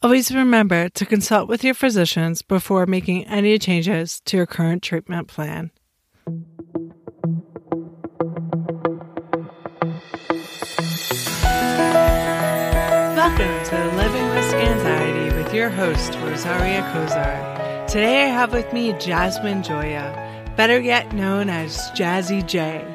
Always remember to consult with your physicians before making any changes to your current treatment plan. Welcome to Living with Scanxiety with your host, Rosaria Kozar. Today I have with me Jasmine Joya, better yet known as Jazzy J.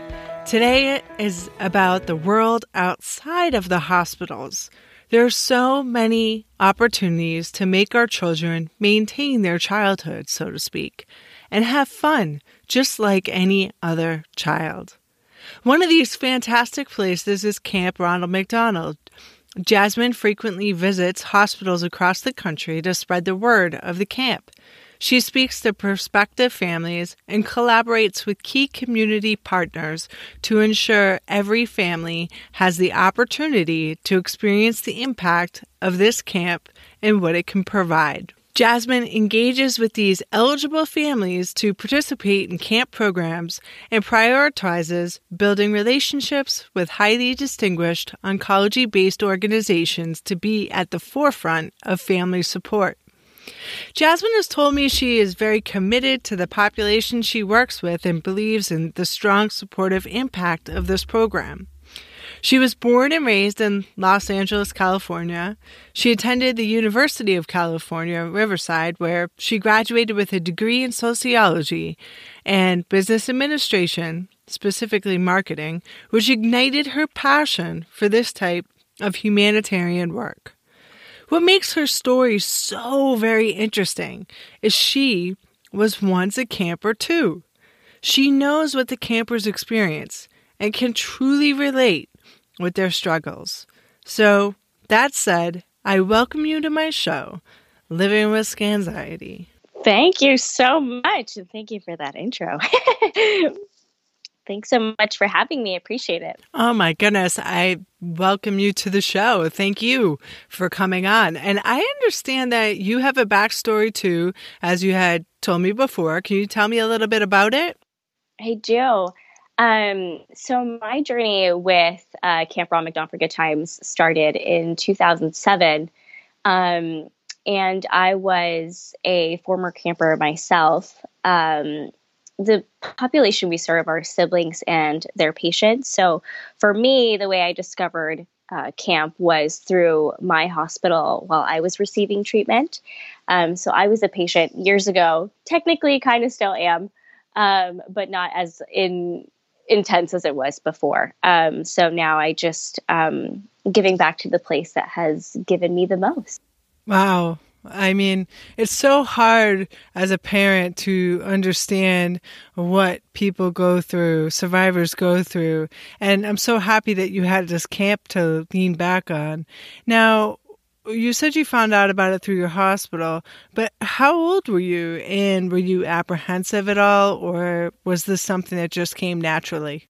Today is about the world outside of the hospitals. There are so many opportunities to make our children maintain their childhood, so to speak, and have fun just like any other child. One of these fantastic places is Camp Ronald McDonald. Jasmine frequently visits hospitals across the country to spread the word of the camp. She speaks to prospective families and collaborates with key community partners to ensure every family has the opportunity to experience the impact of this camp and what it can provide. Jasmine engages with these eligible families to participate in camp programs and prioritizes building relationships with highly distinguished oncology based organizations to be at the forefront of family support. Jasmine has told me she is very committed to the population she works with and believes in the strong supportive impact of this program. She was born and raised in Los Angeles, California. She attended the University of California, Riverside, where she graduated with a degree in sociology and business administration, specifically marketing, which ignited her passion for this type of humanitarian work. What makes her story so very interesting is she was once a camper too. She knows what the campers experience and can truly relate with their struggles. So, that said, I welcome you to my show, Living with Scanxiety. Thank you so much. And thank you for that intro. Thanks so much for having me. I appreciate it. Oh my goodness. I welcome you to the show. Thank you for coming on. And I understand that you have a backstory too, as you had told me before. Can you tell me a little bit about it? I do. Um, so my journey with uh, Camp Ron McDonald for Good Times started in 2007. Um, and I was a former camper myself. Um, the population we serve are siblings and their patients. So for me, the way I discovered uh, camp was through my hospital while I was receiving treatment. Um, so I was a patient years ago, technically, kind of still am, um, but not as in intense as it was before. Um, so now I just um, giving back to the place that has given me the most. Wow, I mean, it's so hard as a parent to understand what people go through, survivors go through. And I'm so happy that you had this camp to lean back on. Now, you said you found out about it through your hospital, but how old were you? And were you apprehensive at all, or was this something that just came naturally?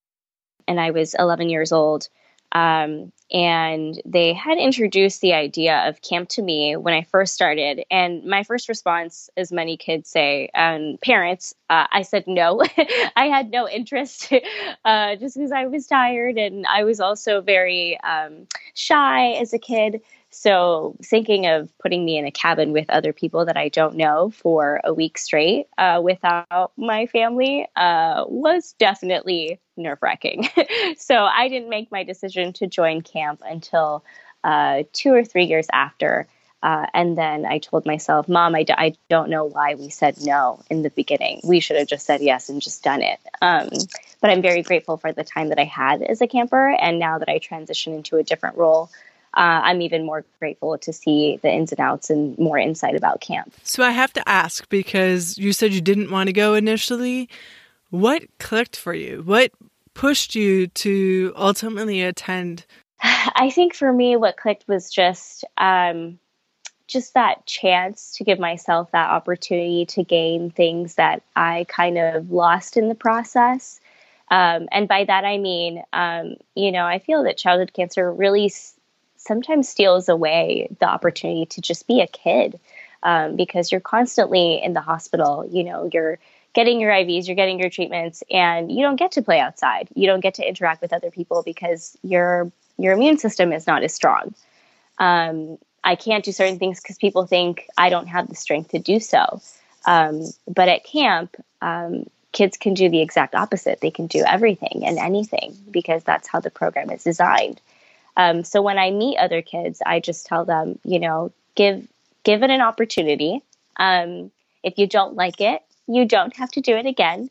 And I was 11 years old. Um, and they had introduced the idea of camp to me when I first started. And my first response, as many kids say, and parents, uh, I said no. I had no interest uh, just because I was tired and I was also very um, shy as a kid. So, thinking of putting me in a cabin with other people that I don't know for a week straight uh, without my family uh, was definitely nerve wracking. so, I didn't make my decision to join camp until uh, two or three years after. Uh, and then I told myself, Mom, I d- I don't know why we said no in the beginning. We should have just said yes and just done it. Um, but I'm very grateful for the time that I had as a camper. And now that I transition into a different role, uh, I'm even more grateful to see the ins and outs and more insight about camp. So I have to ask because you said you didn't want to go initially. What clicked for you? What pushed you to ultimately attend? I think for me, what clicked was just um, just that chance to give myself that opportunity to gain things that I kind of lost in the process. Um, and by that I mean, um, you know, I feel that childhood cancer really sometimes steals away the opportunity to just be a kid um, because you're constantly in the hospital. You know, you're getting your IVs, you're getting your treatments, and you don't get to play outside. You don't get to interact with other people because your your immune system is not as strong. Um, I can't do certain things because people think I don't have the strength to do so. Um, but at camp, um, kids can do the exact opposite. They can do everything and anything because that's how the program is designed. Um, so when I meet other kids, I just tell them, you know, give give it an opportunity. Um, if you don't like it, you don't have to do it again.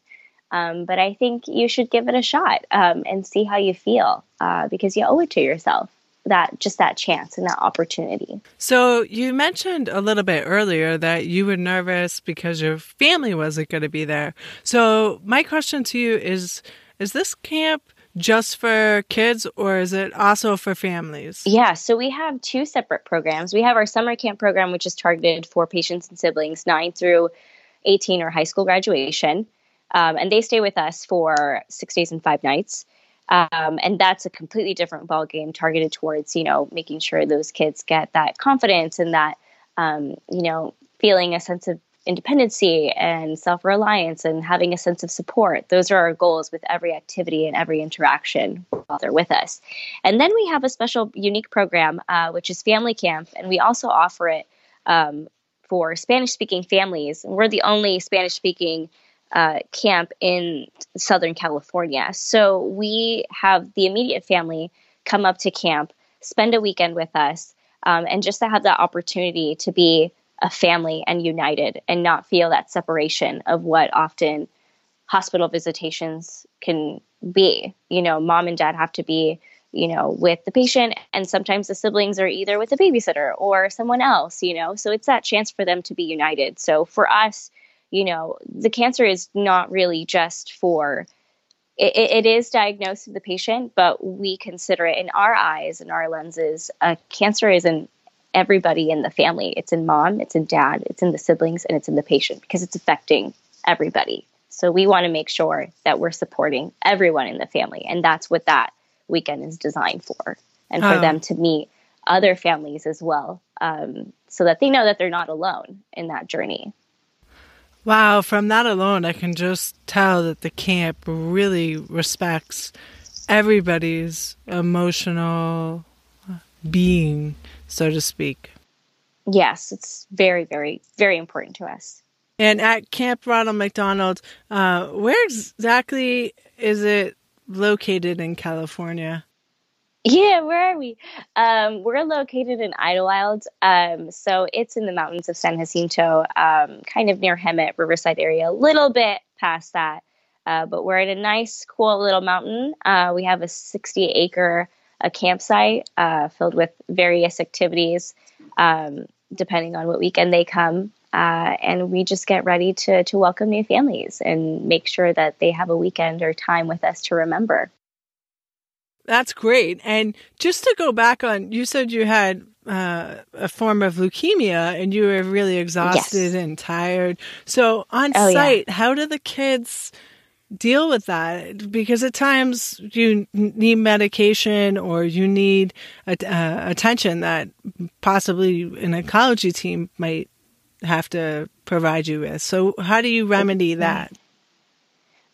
Um, but I think you should give it a shot um, and see how you feel uh, because you owe it to yourself that just that chance and that opportunity. So you mentioned a little bit earlier that you were nervous because your family wasn't going to be there. So my question to you is is this camp just for kids or is it also for families? Yeah, so we have two separate programs. We have our summer camp program which is targeted for patients and siblings 9 through 18 or high school graduation. Um, and they stay with us for six days and five nights. Um, and that's a completely different ball game targeted towards you know making sure those kids get that confidence and that um, you know feeling a sense of independency and self-reliance and having a sense of support. Those are our goals with every activity and every interaction while they're with us. And then we have a special unique program uh, which is family camp and we also offer it um, for spanish speaking families we're the only spanish speaking uh, camp in Southern California. So we have the immediate family come up to camp, spend a weekend with us, um, and just to have that opportunity to be a family and united and not feel that separation of what often hospital visitations can be. You know, mom and dad have to be, you know, with the patient, and sometimes the siblings are either with a babysitter or someone else, you know, so it's that chance for them to be united. So for us, you know, the cancer is not really just for it, it is diagnosed to the patient, but we consider it in our eyes and our lenses. Uh, cancer is in everybody in the family. It's in mom, it's in dad, it's in the siblings, and it's in the patient because it's affecting everybody. So we want to make sure that we're supporting everyone in the family, and that's what that weekend is designed for, and for oh. them to meet other families as well, um, so that they know that they're not alone in that journey. Wow, from that alone, I can just tell that the camp really respects everybody's emotional being, so to speak. Yes, it's very, very, very important to us. And at Camp Ronald McDonald, uh, where exactly is it located in California? Yeah, where are we? Um, we're located in Idyllwild. Um, so it's in the mountains of San Jacinto, um, kind of near Hemet, Riverside area, a little bit past that. Uh, but we're in a nice, cool little mountain. Uh, we have a 60 acre a campsite uh, filled with various activities, um, depending on what weekend they come. Uh, and we just get ready to, to welcome new families and make sure that they have a weekend or time with us to remember. That's great. And just to go back on, you said you had uh, a form of leukemia and you were really exhausted yes. and tired. So on oh, site, yeah. how do the kids deal with that? Because at times you need medication or you need uh, attention that possibly an oncology team might have to provide you with. So how do you remedy that?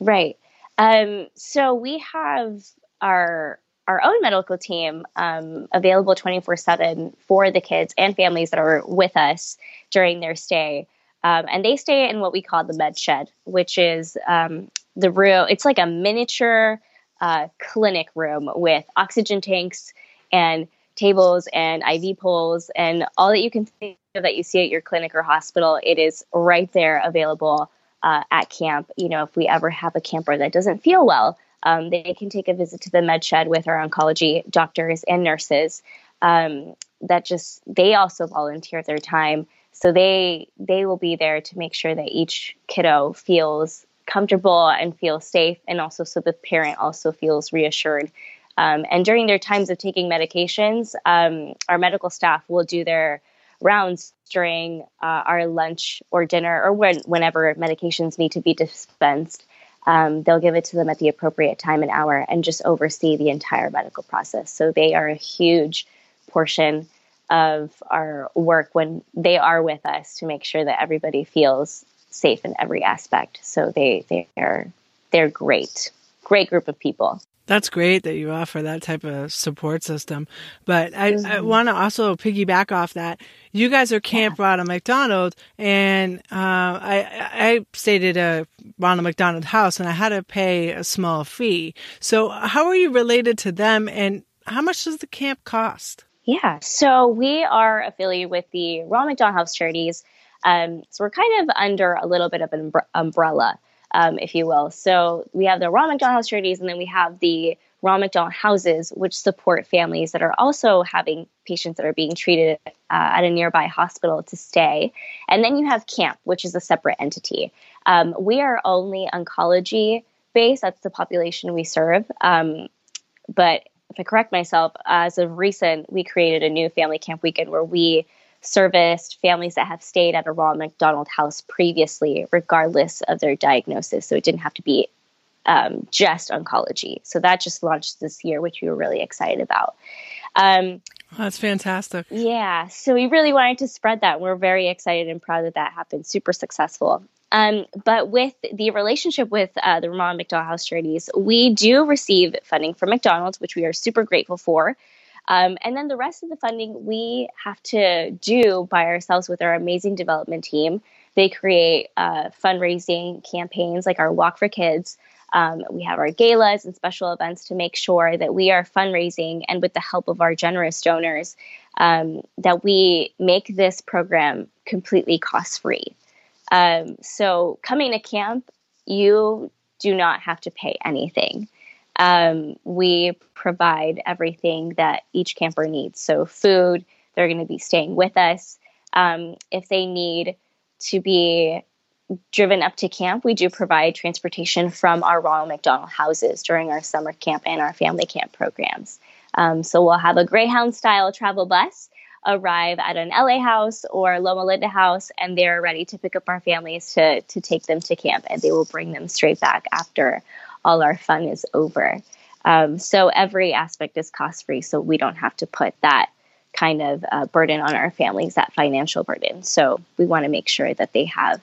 Right. Um, so we have our our own medical team um, available 24 7 for the kids and families that are with us during their stay. Um, and they stay in what we call the med shed, which is um, the room, it's like a miniature uh, clinic room with oxygen tanks and tables and IV poles and all that you can think of that you see at your clinic or hospital. It is right there available uh, at camp. You know, if we ever have a camper that doesn't feel well, um, they can take a visit to the med shed with our oncology doctors and nurses. Um, that just they also volunteer their time, so they they will be there to make sure that each kiddo feels comfortable and feel safe, and also so the parent also feels reassured. Um, and during their times of taking medications, um, our medical staff will do their rounds during uh, our lunch or dinner or when, whenever medications need to be dispensed um, they'll give it to them at the appropriate time and hour and just oversee the entire medical process. So they are a huge portion of our work when they are with us to make sure that everybody feels safe in every aspect. So they they are they're great, great group of people. That's great that you offer that type of support system. But I, mm-hmm. I want to also piggyback off that. You guys are Camp yeah. Ronald McDonald, and uh, I, I stayed at a Ronald McDonald house, and I had to pay a small fee. So, how are you related to them, and how much does the camp cost? Yeah, so we are affiliated with the Ronald McDonald House Charities. Um, so we're kind of under a little bit of an umbrella um, if you will. So we have the Ronald McDonald House Charities, and then we have the Ronald McDonald Houses, which support families that are also having patients that are being treated uh, at a nearby hospital to stay. And then you have CAMP, which is a separate entity. Um, we are only oncology based, that's the population we serve. Um, but if I correct myself, as of recent, we created a new family camp weekend where we serviced families that have stayed at a Ronald McDonald house previously, regardless of their diagnosis. So it didn't have to be um, just oncology. So that just launched this year, which we were really excited about. Um, that's fantastic. Yeah. So we really wanted to spread that. We're very excited and proud that that happened. Super successful. Um, but with the relationship with uh, the Ronald McDonald House Charities, we do receive funding from McDonald's, which we are super grateful for. Um, and then the rest of the funding we have to do by ourselves with our amazing development team. They create uh, fundraising campaigns like our Walk for Kids. Um, we have our galas and special events to make sure that we are fundraising and with the help of our generous donors, um, that we make this program completely cost free. Um, so, coming to camp, you do not have to pay anything. Um, we provide everything that each camper needs. So, food, they're going to be staying with us. Um, if they need to be driven up to camp, we do provide transportation from our Ronald McDonald houses during our summer camp and our family camp programs. Um, so, we'll have a Greyhound style travel bus arrive at an LA house or Loma Linda house, and they're ready to pick up our families to, to take them to camp, and they will bring them straight back after all our fun is over. Um, so every aspect is cost free, so we don't have to put that kind of uh, burden on our families, that financial burden. So we want to make sure that they have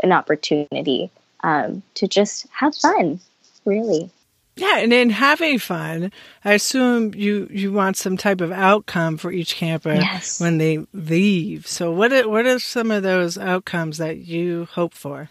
an opportunity um, to just have fun, really. Yeah, and in having fun, I assume you you want some type of outcome for each camper yes. when they leave. So what are, what are some of those outcomes that you hope for?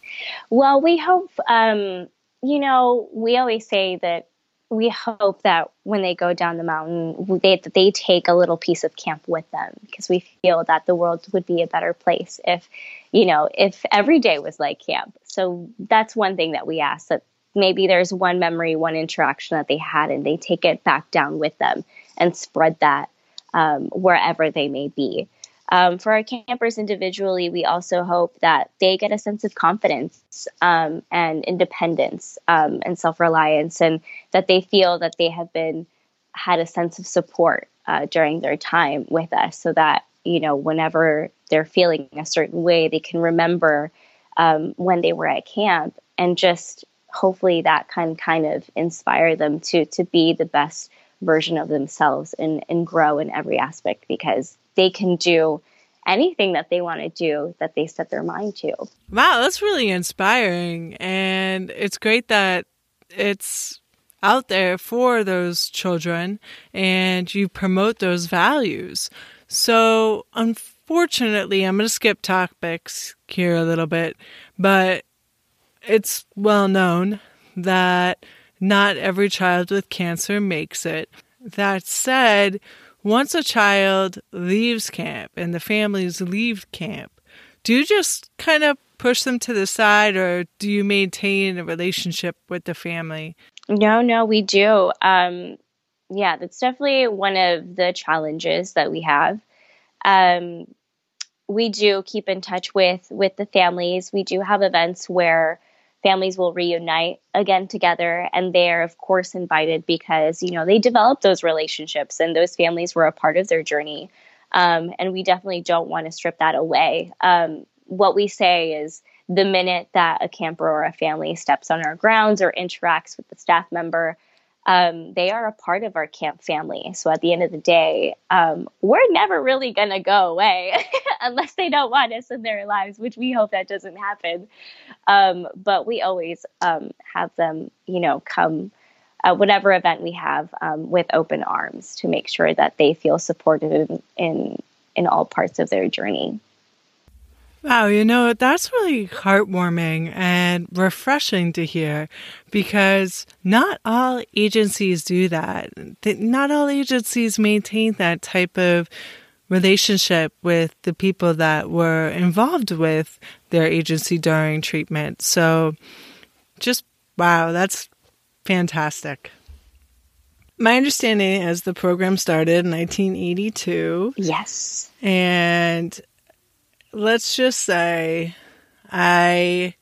Well, we hope um, you know, we always say that we hope that when they go down the mountain, they they take a little piece of camp with them because we feel that the world would be a better place if, you know, if every day was like camp. So that's one thing that we ask that maybe there's one memory, one interaction that they had, and they take it back down with them and spread that um, wherever they may be. Um, for our campers individually, we also hope that they get a sense of confidence um, and independence um, and self reliance, and that they feel that they have been had a sense of support uh, during their time with us, so that you know whenever they're feeling a certain way, they can remember um, when they were at camp, and just hopefully that can kind of inspire them to to be the best version of themselves and and grow in every aspect because they can do anything that they want to do that they set their mind to. Wow, that's really inspiring. And it's great that it's out there for those children and you promote those values. So, unfortunately, I'm going to skip topics here a little bit, but it's well known that not every child with cancer makes it. That said, once a child leaves camp and the families leave camp, do you just kind of push them to the side or do you maintain a relationship with the family? No, no, we do. Um, yeah, that's definitely one of the challenges that we have. Um, we do keep in touch with with the families. We do have events where families will reunite again together and they're of course invited because you know they developed those relationships and those families were a part of their journey. Um, and we definitely don't want to strip that away. Um, what we say is the minute that a camper or a family steps on our grounds or interacts with the staff member um, they are a part of our camp family. So at the end of the day, um, we're never really going to go away unless they don't want us in their lives, which we hope that doesn't happen. Um, but we always um, have them, you know, come uh, whatever event we have um, with open arms to make sure that they feel supported in, in, in all parts of their journey. Wow, you know, that's really heartwarming and refreshing to hear because not all agencies do that. Not all agencies maintain that type of relationship with the people that were involved with their agency during treatment. So just wow, that's fantastic. My understanding is the program started in 1982. Yes. And let's just say I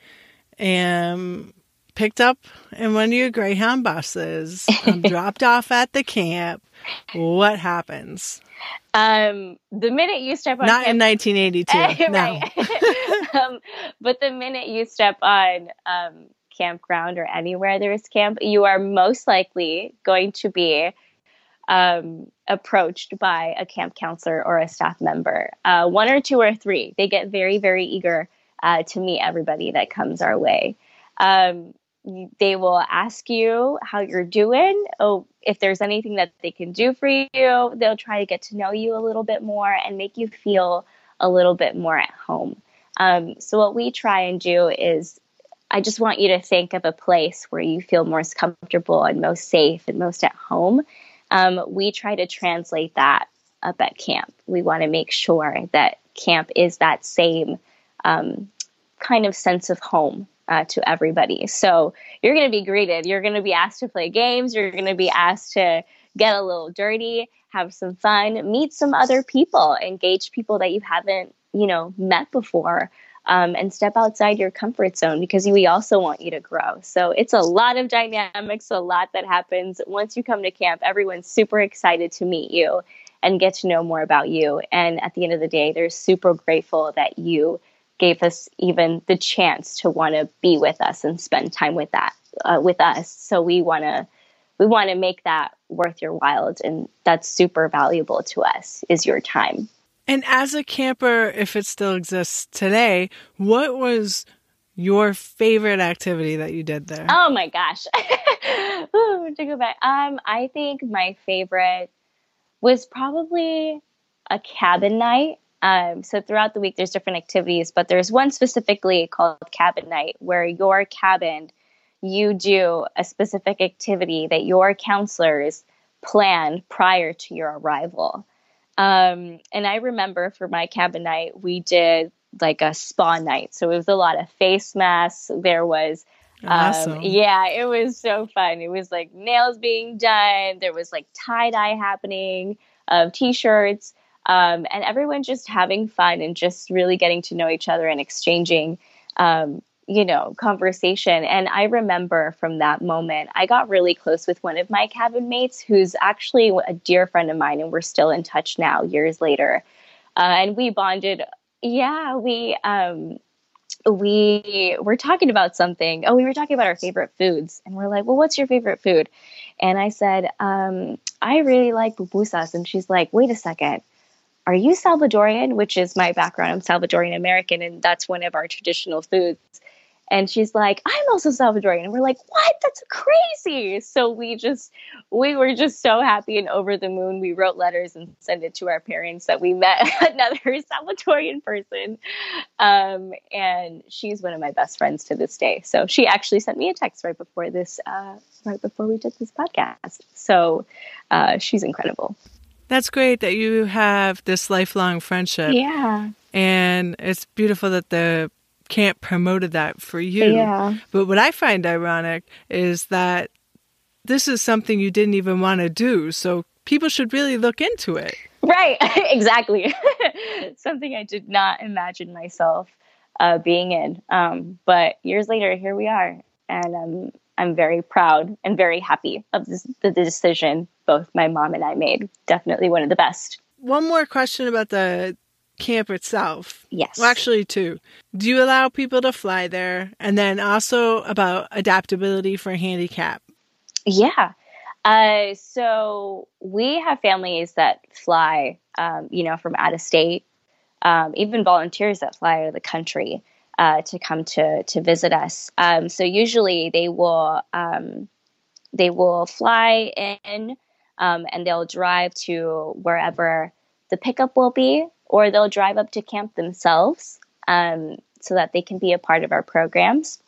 am picked up in one of your Greyhound buses, I'm dropped off at the camp. What happens? Um, the minute you step on not camp- in 1982, no. um, but the minute you step on um, campground or anywhere there's camp, you are most likely going to be um, approached by a camp counselor or a staff member, uh, one or two or three. They get very, very eager uh, to meet everybody that comes our way. Um, they will ask you how you're doing. Oh, if there's anything that they can do for you, they'll try to get to know you a little bit more and make you feel a little bit more at home. Um, so, what we try and do is I just want you to think of a place where you feel most comfortable and most safe and most at home. Um, we try to translate that up at camp. We want to make sure that camp is that same um, kind of sense of home uh, to everybody. So you're going to be greeted. You're going to be asked to play games. You're going to be asked to get a little dirty, have some fun, meet some other people, engage people that you haven't, you know, met before um, and step outside your comfort zone because we also want you to grow. So it's a lot of dynamics, a lot that happens. Once you come to camp, everyone's super excited to meet you and get to know more about you. And at the end of the day, they're super grateful that you gave us even the chance to want to be with us and spend time with that uh, with us. So we want to we want to make that worth your while, and that's super valuable to us. Is your time. And as a camper, if it still exists today, what was your favorite activity that you did there? Oh my gosh. Ooh, to go back. Um, I think my favorite was probably a cabin night. Um, so throughout the week, there's different activities, but there's one specifically called cabin night where your cabin, you do a specific activity that your counselors plan prior to your arrival. Um, and I remember for my cabin night, we did like a spa night. So it was a lot of face masks. There was, um, awesome. yeah, it was so fun. It was like nails being done. There was like tie dye happening of t shirts. Um, and everyone just having fun and just really getting to know each other and exchanging um, you know, conversation. And I remember from that moment, I got really close with one of my cabin mates who's actually a dear friend of mine, and we're still in touch now, years later. Uh, and we bonded. Yeah, we um, we were talking about something. Oh, we were talking about our favorite foods, and we're like, "Well, what's your favorite food?" And I said, um, "I really like pupusas." And she's like, "Wait a second, are you Salvadorian?" Which is my background. I'm Salvadorian American, and that's one of our traditional foods. And she's like, I'm also Salvadorian. And we're like, what? That's crazy. So we just, we were just so happy and over the moon. We wrote letters and sent it to our parents that we met another Salvadorian person. Um, and she's one of my best friends to this day. So she actually sent me a text right before this, uh, right before we did this podcast. So uh, she's incredible. That's great that you have this lifelong friendship. Yeah. And it's beautiful that the camp promoted that for you. Yeah. But what I find ironic is that this is something you didn't even want to do. So people should really look into it. Right, exactly. something I did not imagine myself uh, being in. Um, but years later, here we are. And um, I'm very proud and very happy of this, the decision both my mom and I made. Definitely one of the best. One more question about the camp itself. Yes. Well, actually, two. Do you allow people to fly there? And then also about adaptability for handicap. Yeah. Uh, so we have families that fly, um, you know, from out of state, um, even volunteers that fly out of the country uh, to come to to visit us. Um, so usually they will um, they will fly in um, and they'll drive to wherever the pickup will be, or they'll drive up to camp themselves um, so that they can be a part of our programs.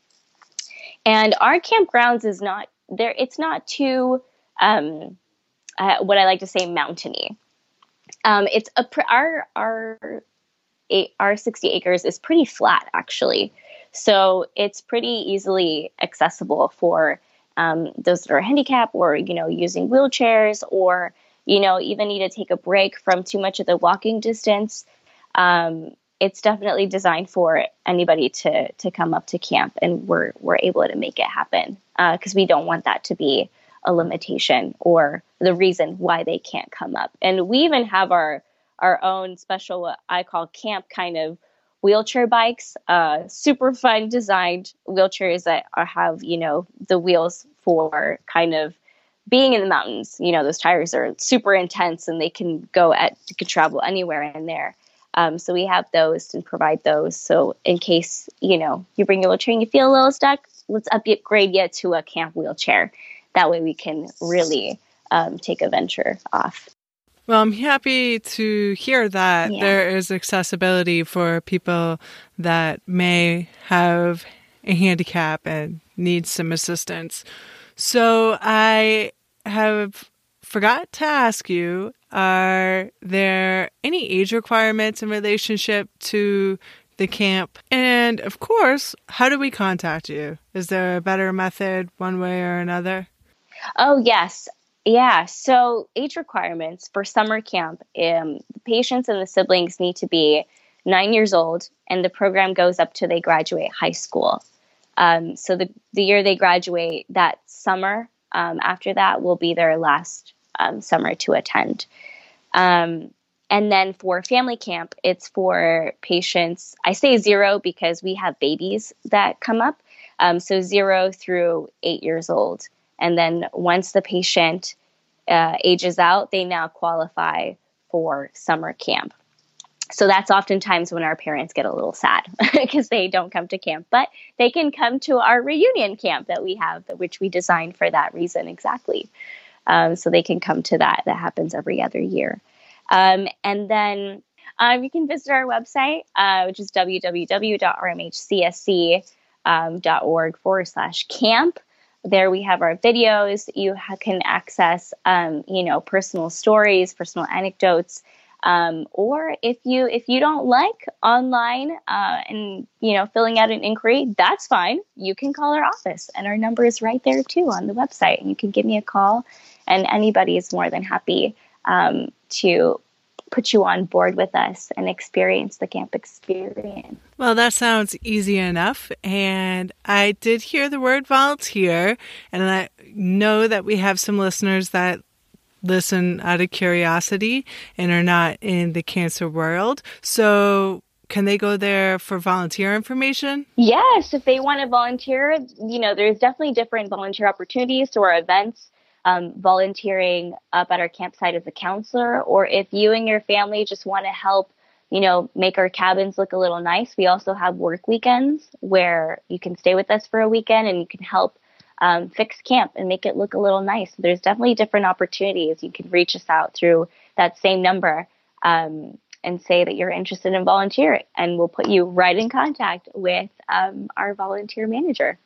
And our campgrounds is not there; it's not too um, uh, what I like to say mountainy. Um, it's a our our eight, our 60 acres is pretty flat actually. So it's pretty easily accessible for um, those that are handicapped or, you know, using wheelchairs or, you know, even need to take a break from too much of the walking distance. Um, it's definitely designed for anybody to to come up to camp, and we're we're able to make it happen because uh, we don't want that to be a limitation or the reason why they can't come up. And we even have our our own special, what I call camp kind of wheelchair bikes, uh, super fun designed wheelchairs that are, have, you know, the wheels for kind of being in the mountains. You know, those tires are super intense and they can go at, can travel anywhere in there. Um, so we have those and provide those. So in case, you know, you bring your wheelchair and you feel a little stuck, let's upgrade you to a camp wheelchair. That way we can really um, take a venture off. Well, I'm happy to hear that yeah. there is accessibility for people that may have a handicap and need some assistance. So I have forgot to ask you are there any age requirements in relationship to the camp? And of course, how do we contact you? Is there a better method one way or another? Oh, yes. Yeah, so age requirements for summer camp, um, the patients and the siblings need to be nine years old, and the program goes up to they graduate high school. Um, so the, the year they graduate, that summer um, after that will be their last um, summer to attend. Um, and then for family camp, it's for patients. I say zero because we have babies that come up. Um, so zero through eight years old. And then once the patient uh, ages out, they now qualify for summer camp. So that's oftentimes when our parents get a little sad because they don't come to camp, but they can come to our reunion camp that we have, which we designed for that reason exactly. Um, so they can come to that. That happens every other year. Um, and then um, you can visit our website, uh, which is www.rmhcsc.org forward slash camp. There we have our videos. You ha- can access, um, you know, personal stories, personal anecdotes. Um, or if you if you don't like online uh, and you know filling out an inquiry, that's fine. You can call our office, and our number is right there too on the website. And you can give me a call, and anybody is more than happy um, to put you on board with us and experience the camp experience. Well, that sounds easy enough. And I did hear the word volunteer, and I know that we have some listeners that listen out of curiosity and are not in the cancer world. So, can they go there for volunteer information? Yes, if they want to volunteer, you know, there's definitely different volunteer opportunities to our events um, volunteering up at our campsite as a counselor, or if you and your family just want to help, you know, make our cabins look a little nice, we also have work weekends where you can stay with us for a weekend and you can help um, fix camp and make it look a little nice. So there's definitely different opportunities. You can reach us out through that same number um, and say that you're interested in volunteering, and we'll put you right in contact with um, our volunteer manager.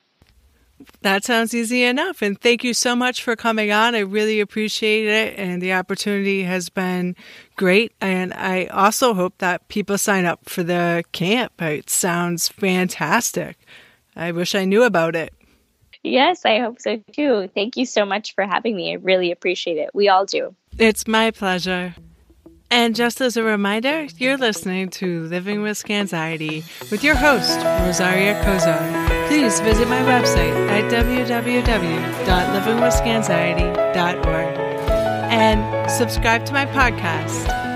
That sounds easy enough. And thank you so much for coming on. I really appreciate it. And the opportunity has been great. And I also hope that people sign up for the camp. It sounds fantastic. I wish I knew about it. Yes, I hope so too. Thank you so much for having me. I really appreciate it. We all do. It's my pleasure. And just as a reminder, you're listening to Living with Scanxiety with your host, Rosaria Kozar. Please visit my website at www.livingwithscanxiety.org and subscribe to my podcast